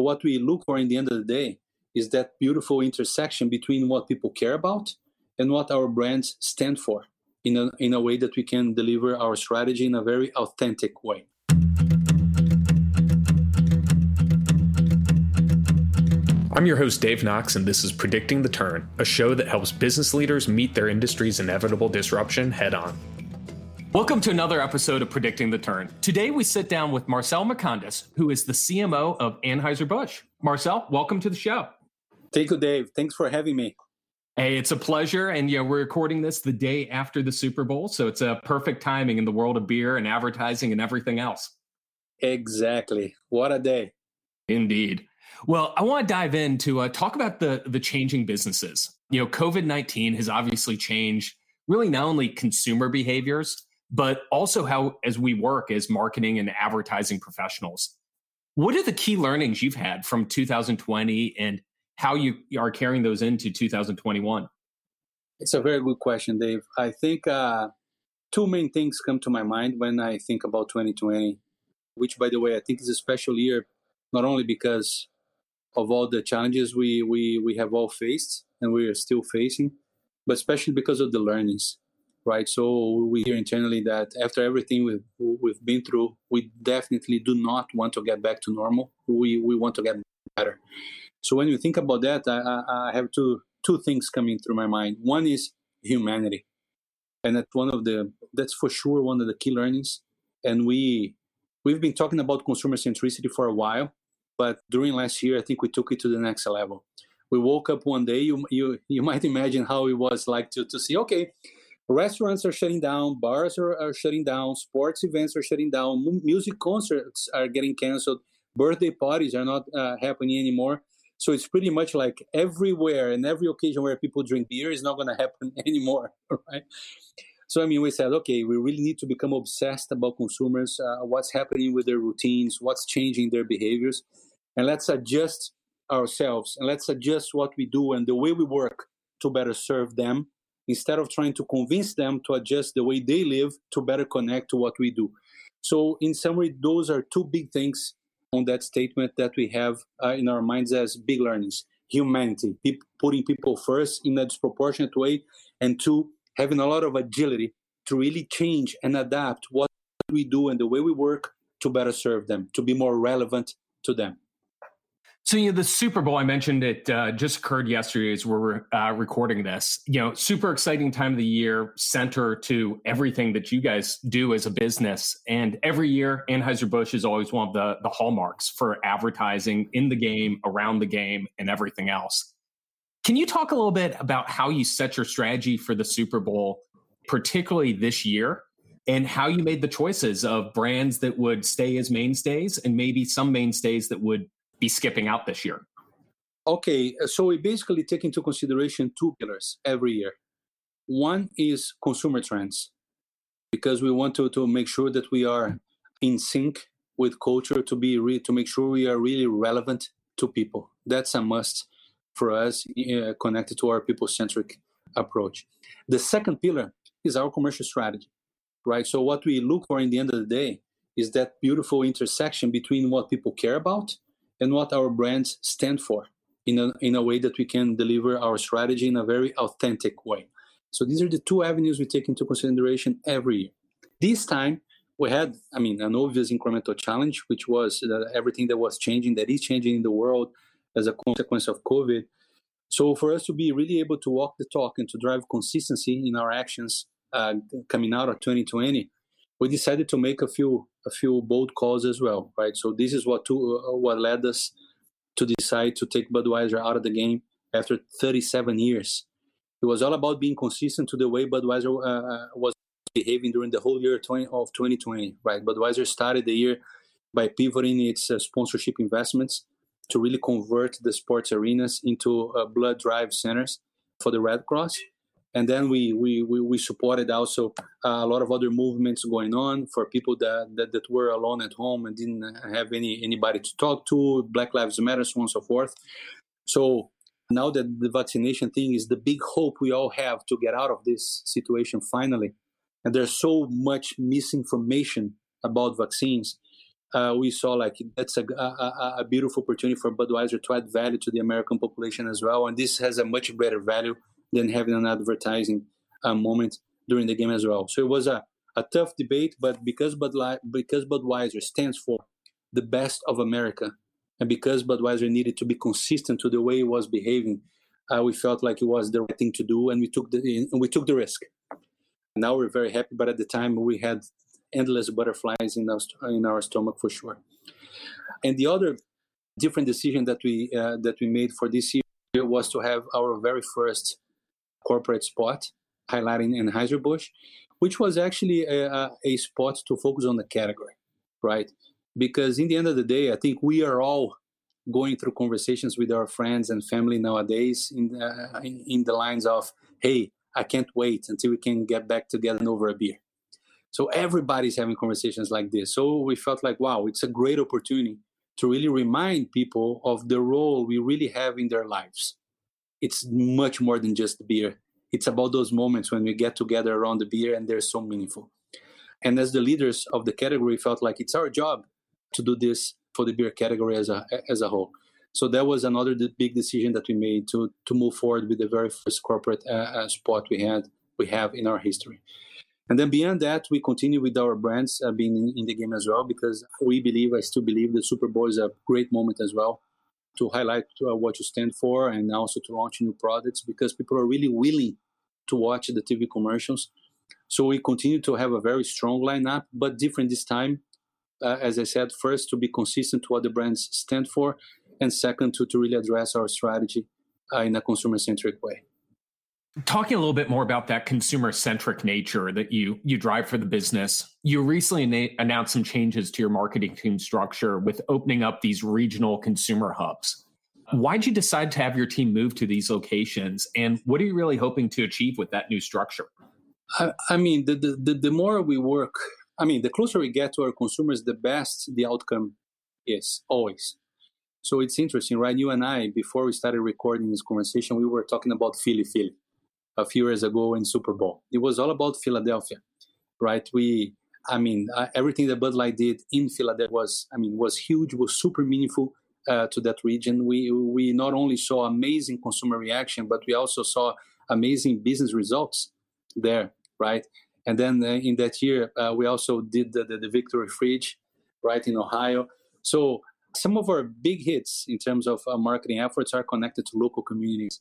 What we look for in the end of the day is that beautiful intersection between what people care about and what our brands stand for in a, in a way that we can deliver our strategy in a very authentic way. I'm your host, Dave Knox, and this is Predicting the Turn, a show that helps business leaders meet their industry's inevitable disruption head on. Welcome to another episode of Predicting the Turn. Today we sit down with Marcel Marcondes, who is the CMO of Anheuser-Busch. Marcel, welcome to the show. Thank you, Dave. Thanks for having me. Hey, it's a pleasure. And yeah, we're recording this the day after the Super Bowl. So it's a perfect timing in the world of beer and advertising and everything else. Exactly. What a day. Indeed. Well, I want to dive in to uh, talk about the the changing businesses. You know, COVID nineteen has obviously changed really not only consumer behaviors, but also how as we work as marketing and advertising professionals. What are the key learnings you've had from 2020 and how you are carrying those into 2021? It's a very good question, Dave. I think uh, two main things come to my mind when I think about 2020, which, by the way, I think is a special year, not only because of all the challenges we, we, we have all faced and we are still facing, but especially because of the learnings right? So we hear internally that after everything we've, we've been through, we definitely do not want to get back to normal. We, we want to get better. So when you think about that, I, I have two, two things coming through my mind. One is humanity. And that's one of the, that's for sure one of the key learnings. And we, we've been talking about consumer centricity for a while, but during last year, I think we took it to the next level. We woke up one day, you, you, you might imagine how it was like to, to see, okay, restaurants are shutting down, bars are, are shutting down, sports events are shutting down, M- music concerts are getting canceled, birthday parties are not uh, happening anymore. So it's pretty much like everywhere and every occasion where people drink beer is not going to happen anymore, right? So I mean, we said, okay, we really need to become obsessed about consumers, uh, what's happening with their routines, what's changing their behaviors, and let's adjust ourselves and let's adjust what we do and the way we work to better serve them instead of trying to convince them to adjust the way they live to better connect to what we do. So, in summary, those are two big things on that statement that we have uh, in our minds as big learnings humanity, pe- putting people first in a disproportionate way, and two, having a lot of agility to really change and adapt what we do and the way we work to better serve them, to be more relevant to them. So, you know, the Super Bowl, I mentioned it uh, just occurred yesterday as we're uh, recording this. You know, super exciting time of the year, center to everything that you guys do as a business. And every year, Anheuser-Busch is always one of the, the hallmarks for advertising in the game, around the game, and everything else. Can you talk a little bit about how you set your strategy for the Super Bowl, particularly this year, and how you made the choices of brands that would stay as mainstays and maybe some mainstays that would be skipping out this year? Okay, so we basically take into consideration two pillars every year. One is consumer trends, because we want to, to make sure that we are in sync with culture to be re- to make sure we are really relevant to people. That's a must for us, uh, connected to our people centric approach. The second pillar is our commercial strategy, right? So what we look for in the end of the day is that beautiful intersection between what people care about and what our brands stand for in a, in a way that we can deliver our strategy in a very authentic way. So these are the two avenues we take into consideration every year. This time, we had, I mean, an obvious incremental challenge, which was that everything that was changing, that is changing in the world as a consequence of COVID. So for us to be really able to walk the talk and to drive consistency in our actions uh, coming out of 2020, we decided to make a few a few bold calls as well, right? So this is what to, uh, what led us to decide to take Budweiser out of the game after 37 years. It was all about being consistent to the way Budweiser uh, uh was behaving during the whole year 20, of 2020, right? Budweiser started the year by pivoting its uh, sponsorship investments to really convert the sports arenas into uh, blood drive centers for the Red Cross and then we we we, we supported also uh, a lot of other movements going on for people that, that, that were alone at home and didn't have any anybody to talk to black lives matter so on and so forth so now that the vaccination thing is the big hope we all have to get out of this situation finally and there's so much misinformation about vaccines uh, we saw like that's a, a, a, beautiful opportunity for Budweiser to add value to the American population as well. And this has a much better value than having an advertising uh, moment during the game as well. So it was a, a tough debate, but because Bud because Budweiser stands for the best of America, and because Budweiser needed to be consistent to the way it was behaving, uh, we felt like it was the right thing to do, and we took the and we took the risk. Now we're very happy, but at the time we had endless butterflies in our in our stomach for sure. And the other different decision that we uh, that we made for this year was to have our very first corporate spot highlighting Anheuser-Busch, which was actually a, a, spot to focus on the category, right? Because in the end of the day, I think we are all going through conversations with our friends and family nowadays in the, in, in the lines of, hey, I can't wait until we can get back together over a beer. So everybody's having conversations like this. So we felt like, wow, it's a great opportunity to really remind people of the role we really have in their lives. It's much more than just beer. It's about those moments when we get together around the beer and they're so meaningful. And as the leaders of the category, felt like it's our job to do this for the beer category as a as a whole. So that was another big decision that we made to to move forward with the very first corporate uh, uh, spot we had we have in our history. And then beyond that, we continue with our brands uh, being in, in, the game as well because we believe, I still believe, the Super Bowl is a great moment as well to highlight uh, what you stand for and also to launch new products because people are really willing to watch the TV commercials. So we continue to have a very strong lineup, but different this time. Uh, as I said, first to be consistent to what the brands stand for, and second to, to really address our strategy uh, in a consumer centric way talking a little bit more about that consumer centric nature that you you drive for the business you recently na- announced some changes to your marketing team structure with opening up these regional consumer hubs. Why'd you decide to have your team move to these locations and what are you really hoping to achieve with that new structure? I, I mean the, the, the more we work i mean the closer we get to our consumers the best the outcome is always. So it's interesting right? You and i before we started recording this conversation we were talking about philly philly a few years ago in Super Bowl. It was all about Philadelphia, right? We, I mean, uh, everything that Bud Light did in Philadelphia was, I mean, was huge, was super meaningful uh, to that region. We we not only saw amazing consumer reaction, but we also saw amazing business results there, right? And then uh, in that year, uh, we also did the, the, the Victory Fridge, right in Ohio. So some of our big hits in terms of uh, marketing efforts are connected to local communities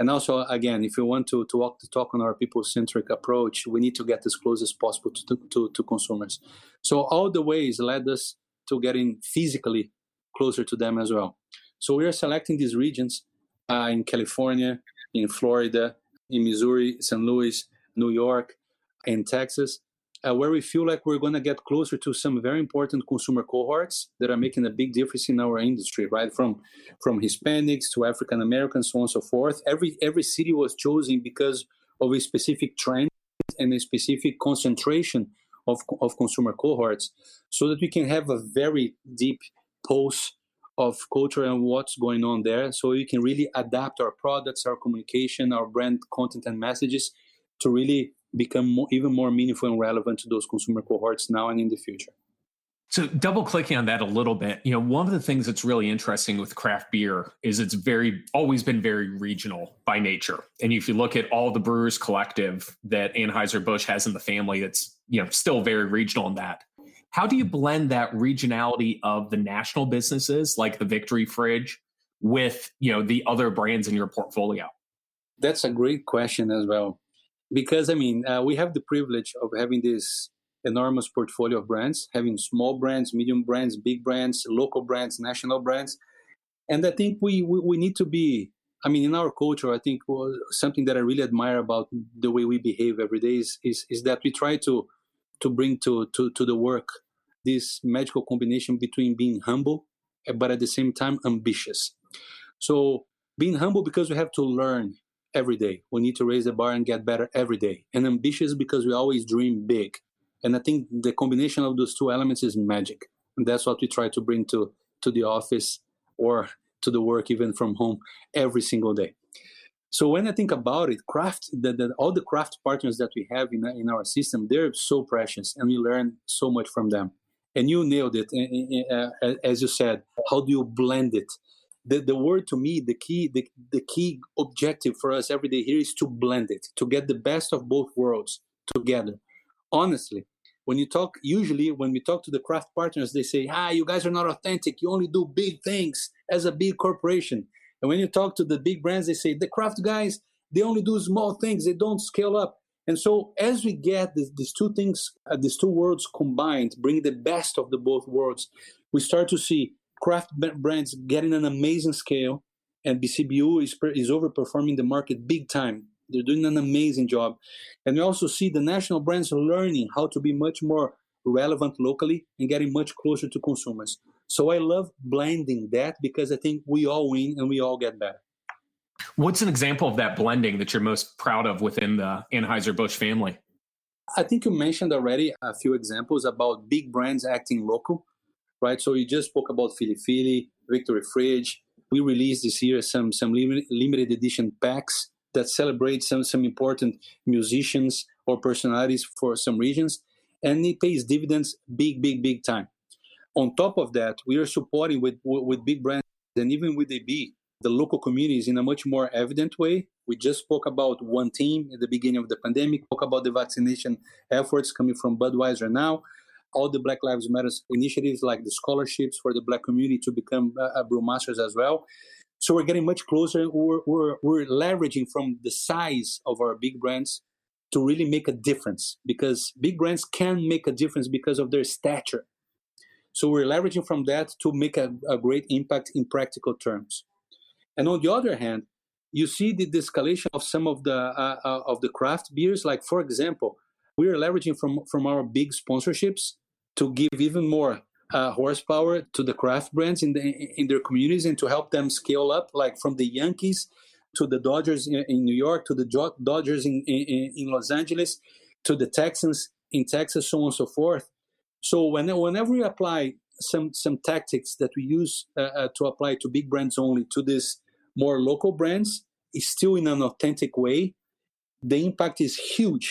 and also again if we want to, to walk the talk on our people-centric approach we need to get as close as possible to, to, to consumers. So all the ways led us to getting physically closer to them as well. So we are selecting these regions uh, in california in florida in missouri st louis new york and texas uh, where we feel like we're going to get closer to some very important consumer cohorts that are making a big difference in our industry, right? From from Hispanics to African Americans, so on and so forth. Every every city was chosen because of a specific trend and a specific concentration of, of consumer cohorts, so that we can have a very deep pulse of culture and what's going on there, so we can really adapt our products, our communication, our brand content and messages to really become more, even more meaningful and relevant to those consumer cohorts now and in the future. So double clicking on that a little bit, you know, one of the things that's really interesting with craft beer is it's very always been very regional by nature. And if you look at all the brewers collective that Anheuser-Busch has in the family, it's, you know, still very regional in that. How do you blend that regionality of the national businesses like the Victory Fridge with, you know, the other brands in your portfolio? That's a great question as well because I mean, uh, we have the privilege of having this enormous portfolio of brands, having small brands, medium brands, big brands, local brands, national brands, and I think we we, we need to be. I mean, in our culture, I think well, something that I really admire about the way we behave every day is, is, is that we try to to bring to, to to the work this magical combination between being humble but at the same time ambitious. So being humble because we have to learn every day. We need to raise the bar and get better every day. And ambitious because we always dream big. And I think the combination of those two elements is magic. And that's what we try to bring to, to the office or to the work, even from home, every single day. So when I think about it, craft, the, all the craft partners that we have in, in our system, they're so precious and we learn so much from them. And you nailed it, uh, as you said. How do you blend it? The, the word to me, the key, the, the key objective for us every day here is to blend it, to get the best of both worlds together. Honestly, when you talk, usually when we talk to the craft partners, they say, ah, you guys are not authentic. You only do big things as a big corporation. And when you talk to the big brands, they say, the craft guys, they only do small things. They don't scale up. And so as we get this, these two things, uh, these two worlds combined, bring the best of the both worlds, we start to see craft brands getting an amazing scale and BCBU is, is overperforming the market big time. They're doing an amazing job. And we also see the national brands learning how to be much more relevant locally and getting much closer to consumers. So I love blending that because I think we all win and we all get better. What's an example of that blending that you're most proud of within the Anheuser-Busch family? I think you mentioned already a few examples about big brands acting local, right? So you just spoke about Philly Philly, Victory Fridge. We released this year some some limited edition packs that celebrate some some important musicians or personalities for some regions, and it pays dividends big, big, big time. On top of that, we are supporting with with big brands and even with AB the local communities in a much more evident way. We just spoke about one team at the beginning of the pandemic, spoke about the vaccination efforts coming from Budweiser now, all the Black Lives Matter initiatives like the scholarships for the Black community to become uh, brewmasters as well. So we're getting much closer. We're, we're, we're leveraging from the size of our big brands to really make a difference because big brands can make a difference because of their stature. So we're leveraging from that to make a, a great impact in practical terms. And on the other hand, you see the escalation of some of the uh, uh, of the craft beers. Like for example, we are leveraging from from our big sponsorships to give even more uh, horsepower to the craft brands in the in their communities and to help them scale up. Like from the Yankees to the Dodgers in, in New York to the Dodgers in, in, in Los Angeles to the Texans in Texas, so on and so forth. So when, whenever we apply some some tactics that we use uh, uh, to apply to big brands only to this more local brands is still in an authentic way the impact is huge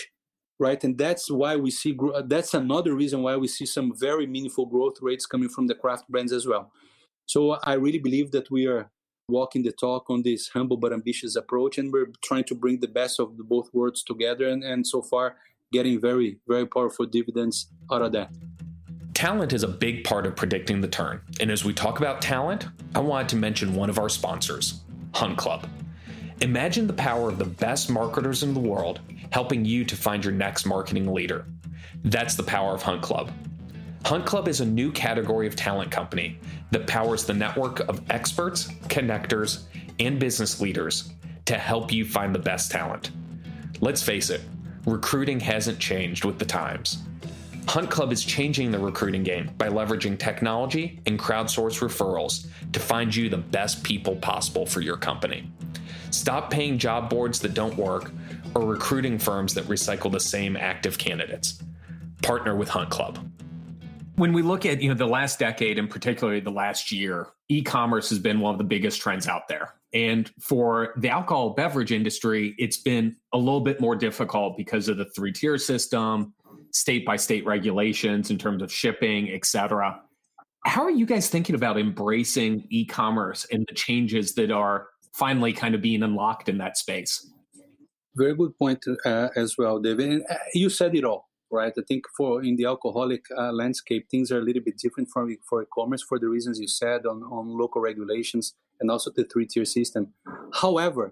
right and that's why we see uh, that's another reason why we see some very meaningful growth rates coming from the craft brands as well so i really believe that we are walking the talk on this humble but ambitious approach and we're trying to bring the best of the both worlds together and, and so far getting very very powerful dividends out of that Talent is a big part of predicting the turn. And as we talk about talent, I wanted to mention one of our sponsors, Hunt Club. Imagine the power of the best marketers in the world helping you to find your next marketing leader. That's the power of Hunt Club. Hunt Club is a new category of talent company that powers the network of experts, connectors, and business leaders to help you find the best talent. Let's face it, recruiting hasn't changed with the times. Hunt Club is changing the recruiting game by leveraging technology and crowdsource referrals to find you the best people possible for your company. Stop paying job boards that don't work or recruiting firms that recycle the same active candidates. Partner with Hunt Club. When we look at, you know, the last decade and particularly the last year, e-commerce has been one of the biggest trends out there. And for the alcohol beverage industry, it's been a little bit more difficult because of the three-tier system, state by state regulations in terms of shipping, et cetera. How are you guys thinking about embracing e commerce and the changes that are finally kind of being unlocked in that space? Very good point uh, as well, David. And, uh, you said it all, right? I think for in the alcoholic uh, landscape, things are a little bit different from for e-commerce for the reasons you said on, on local regulations and also the three-tier system. However,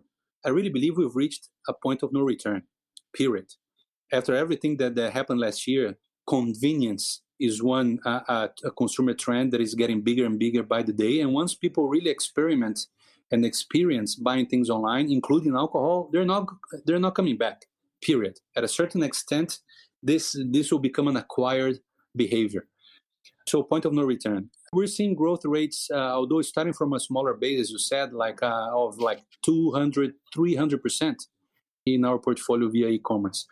I really believe we've reached a point of no return. Period after everything that, that happened last year, convenience is one uh, uh, a consumer trend that is getting bigger and bigger by the day. And once people really experiment and experience buying things online, including alcohol, they're not they're not coming back. Period. At a certain extent, this this will become an acquired behavior. So point of no return. We're seeing growth rates, uh, although starting from a smaller base, as you said, like uh, of like 200, 300 percent in our portfolio via e-commerce.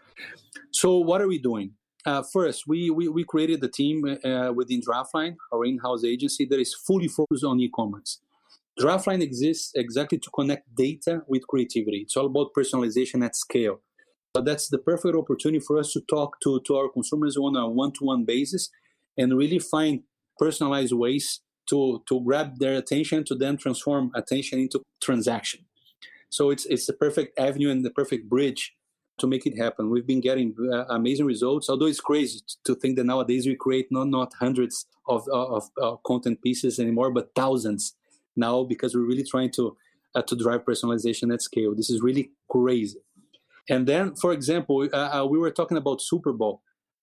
So what are we doing? Uh, first, we, we, we created a team uh, within Draftline, our in-house agency that is fully focused on e-commerce. Draftline exists exactly to connect data with creativity. It's all about personalization at scale. So that's the perfect opportunity for us to talk to, to our consumers on a one-to-one basis and really find personalized ways to to grab their attention to then transform attention into transaction. So it's it's the perfect avenue and the perfect bridge to make it happen. We've been getting uh, amazing results. Although it's crazy to think that nowadays we create not not hundreds of of, of content pieces anymore, but thousands now because we're really trying to uh, to drive personalization at scale. This is really crazy. And then, for example, uh, uh we were talking about Super Bowl.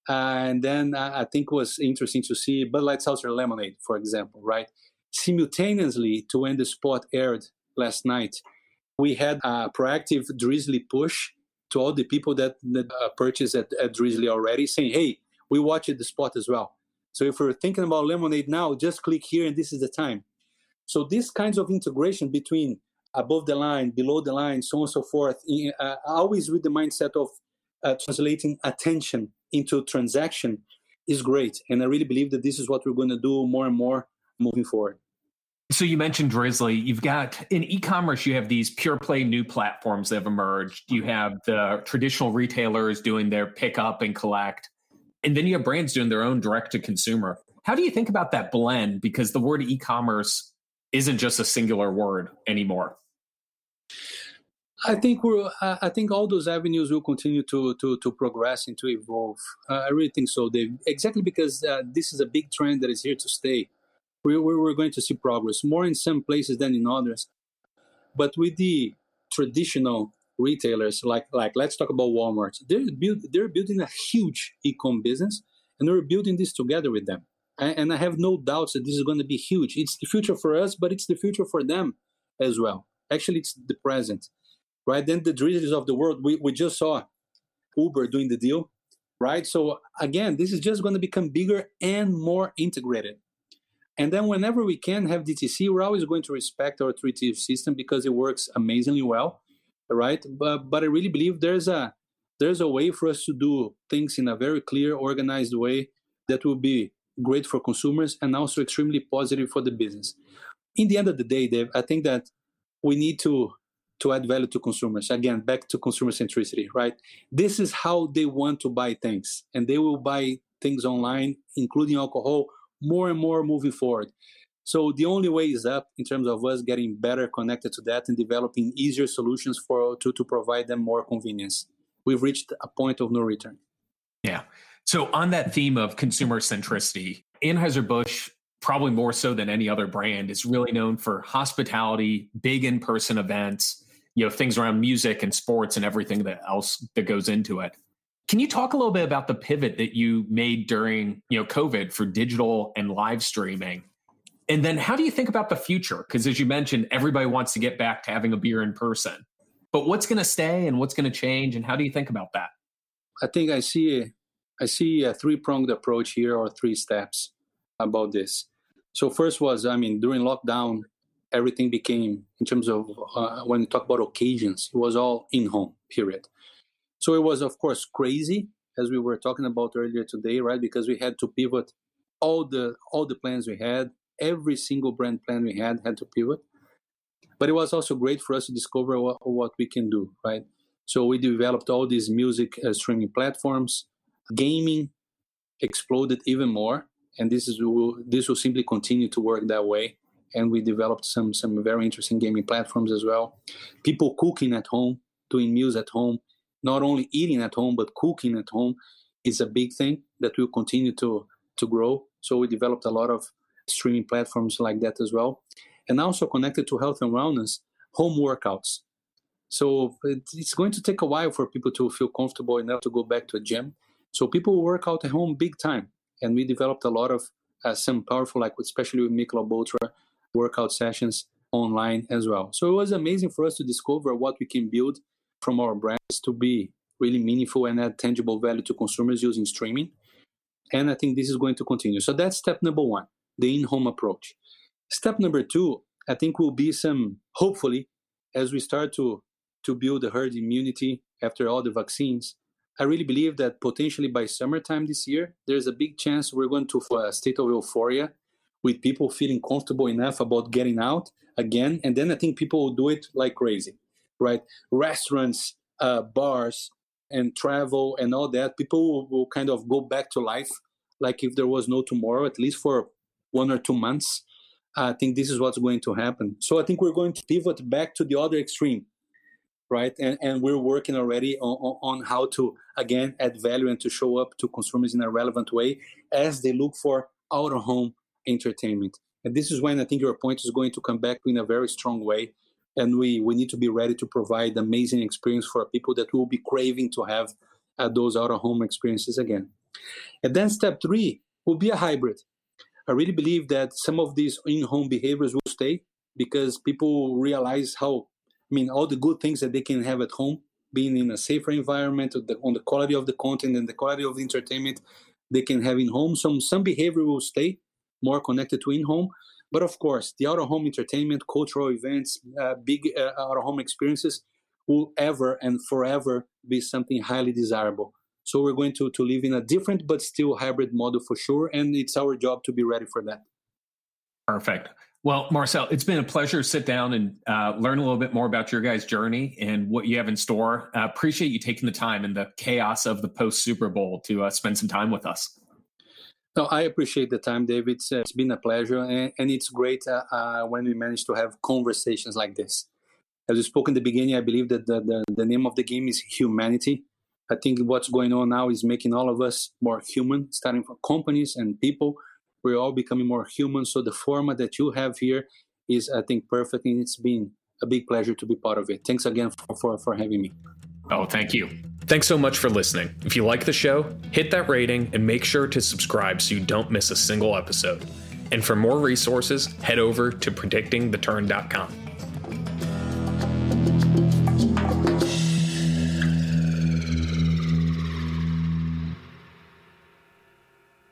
And then uh, I think it was interesting to see Bud Light Seltzer Lemonade, for example, right? Simultaneously to when the spot aired last night, we had a proactive Drizzly push to all the people that, that uh, purchased at, at Drizzly already, saying, "Hey, we watched the spot as well." So if we're thinking about lemonade now, just click here, and this is the time. So these kinds of integration between above the line, below the line, so on and so forth, uh, always with the mindset of uh, translating attention into transaction is great. And I really believe that this is what we're going to do more and more moving forward. So you mentioned Drizzly. You've got in e-commerce, you have these pure play new platforms that have emerged. You have the traditional retailers doing their pickup and collect, and then you have brands doing their own direct to consumer. How do you think about that blend? Because the word e-commerce isn't just a singular word anymore. I think we're. I think all those avenues will continue to to to progress and to evolve. Uh, I really think so, Dave. Exactly because uh, this is a big trend that is here to stay. We, we're going to see progress more in some places than in others, but with the traditional retailers, like like let's talk about Walmart. They're build, they're building a huge e-com business, and we're building this together with them. And, I have no doubts that this is going to be huge. It's the future for us, but it's the future for them as well. Actually, it's the present right? Then the Drizzlies of the world, we, we just saw Uber doing the deal, right? So again, this is just going to become bigger and more integrated. And then whenever we can have DTC, we're always going to respect our 3T system because it works amazingly well, right? But but I really believe there's a there's a way for us to do things in a very clear, organized way that will be great for consumers and also extremely positive for the business. In the end of the day, Dave, I think that we need to to add value to consumers. Again, back to consumer centricity, right? This is how they want to buy things, and they will buy things online, including alcohol, more and more moving forward. So the only way is up in terms of us getting better connected to that and developing easier solutions for to, to provide them more convenience. We've reached a point of no return. Yeah. So on that theme of consumer centricity, Anheuser-Busch probably more so than any other brand is really known for hospitality, big in-person events, you know things around music and sports and everything that else that goes into it. Can you talk a little bit about the pivot that you made during you know covid for digital and live streaming? And then how do you think about the future? Because as you mentioned everybody wants to get back to having a beer in person. But what's going to stay and what's going to change and how do you think about that? I think i see i see a three pronged approach here or three steps about this. So first was i mean during lockdown everything became in terms of uh, when you talk about occasions it was all in home period. So it was of course crazy as we were talking about earlier today right? Because we had to pivot all the all the plans we had every single brand plan we had had to pivot. But it was also great for us to discover what, what we can do right? So we developed all these music uh, streaming platforms gaming exploded even more and this is will, this will simply continue to work that way and we developed some some very interesting gaming platforms as well. People cooking at home, doing meals at home, not only eating at home but cooking at home is a big thing that will continue to to grow. So we developed a lot of streaming platforms like that as well, and also connected to health and wellness, home workouts. So it's going to take a while for people to feel comfortable enough to go back to a gym. So people work out at home big time, and we developed a lot of uh, some powerful, like especially with Michelob Ultra, workout sessions online as well. So it was amazing for us to discover what we can build from our brands to be really meaningful and add tangible value to consumers using streaming. And I think this is going to continue. So that's step number one, the in home approach. Step number two, I think will be some, hopefully, as we start to, to build a herd immunity after all the vaccines. I really believe that potentially by summertime this year, there's a big chance we're going to a state of euphoria with people feeling comfortable enough about getting out again. And then I think people will do it like crazy, right? Restaurants, uh, bars, and travel and all that, people will, will, kind of go back to life like if there was no tomorrow, at least for one or two months. I think this is what's going to happen. So I think we're going to pivot back to the other extreme, right? And and we're working already on, on how to again add value and to show up to consumers in a relevant way as they look for out of home entertainment. And this is when I think your point is going to come back in a very strong way. And we, we need to be ready to provide amazing experience for people that will be craving to have uh, those out of home experiences again. And then step three will be a hybrid. I really believe that some of these in home behaviors will stay because people realize how, I mean, all the good things that they can have at home, being in a safer environment, on the quality of the content and the quality of the entertainment they can have in home. Some, some behavior will stay more connected to in home. But of course, the out of home entertainment, cultural events, uh, big uh, out of home experiences will ever and forever be something highly desirable. So we're going to, to live in a different but still hybrid model for sure. And it's our job to be ready for that. Perfect. Well, Marcel, it's been a pleasure to sit down and uh, learn a little bit more about your guys' journey and what you have in store. Uh, appreciate you taking the time in the chaos of the post Super Bowl to uh, spend some time with us. No, I appreciate the time, David. It's, uh, it's been a pleasure, and, and it's great uh, uh, when we manage to have conversations like this. As we spoke in the beginning, I believe that the, the, the name of the game is humanity. I think what's going on now is making all of us more human, starting from companies and people. We're all becoming more human. So the format that you have here is, I think, perfect, and it's been a big pleasure to be part of it. Thanks again for, for, for having me. Oh, thank you. Thanks so much for listening. If you like the show, hit that rating and make sure to subscribe so you don't miss a single episode. And for more resources, head over to predictingtheturn.com.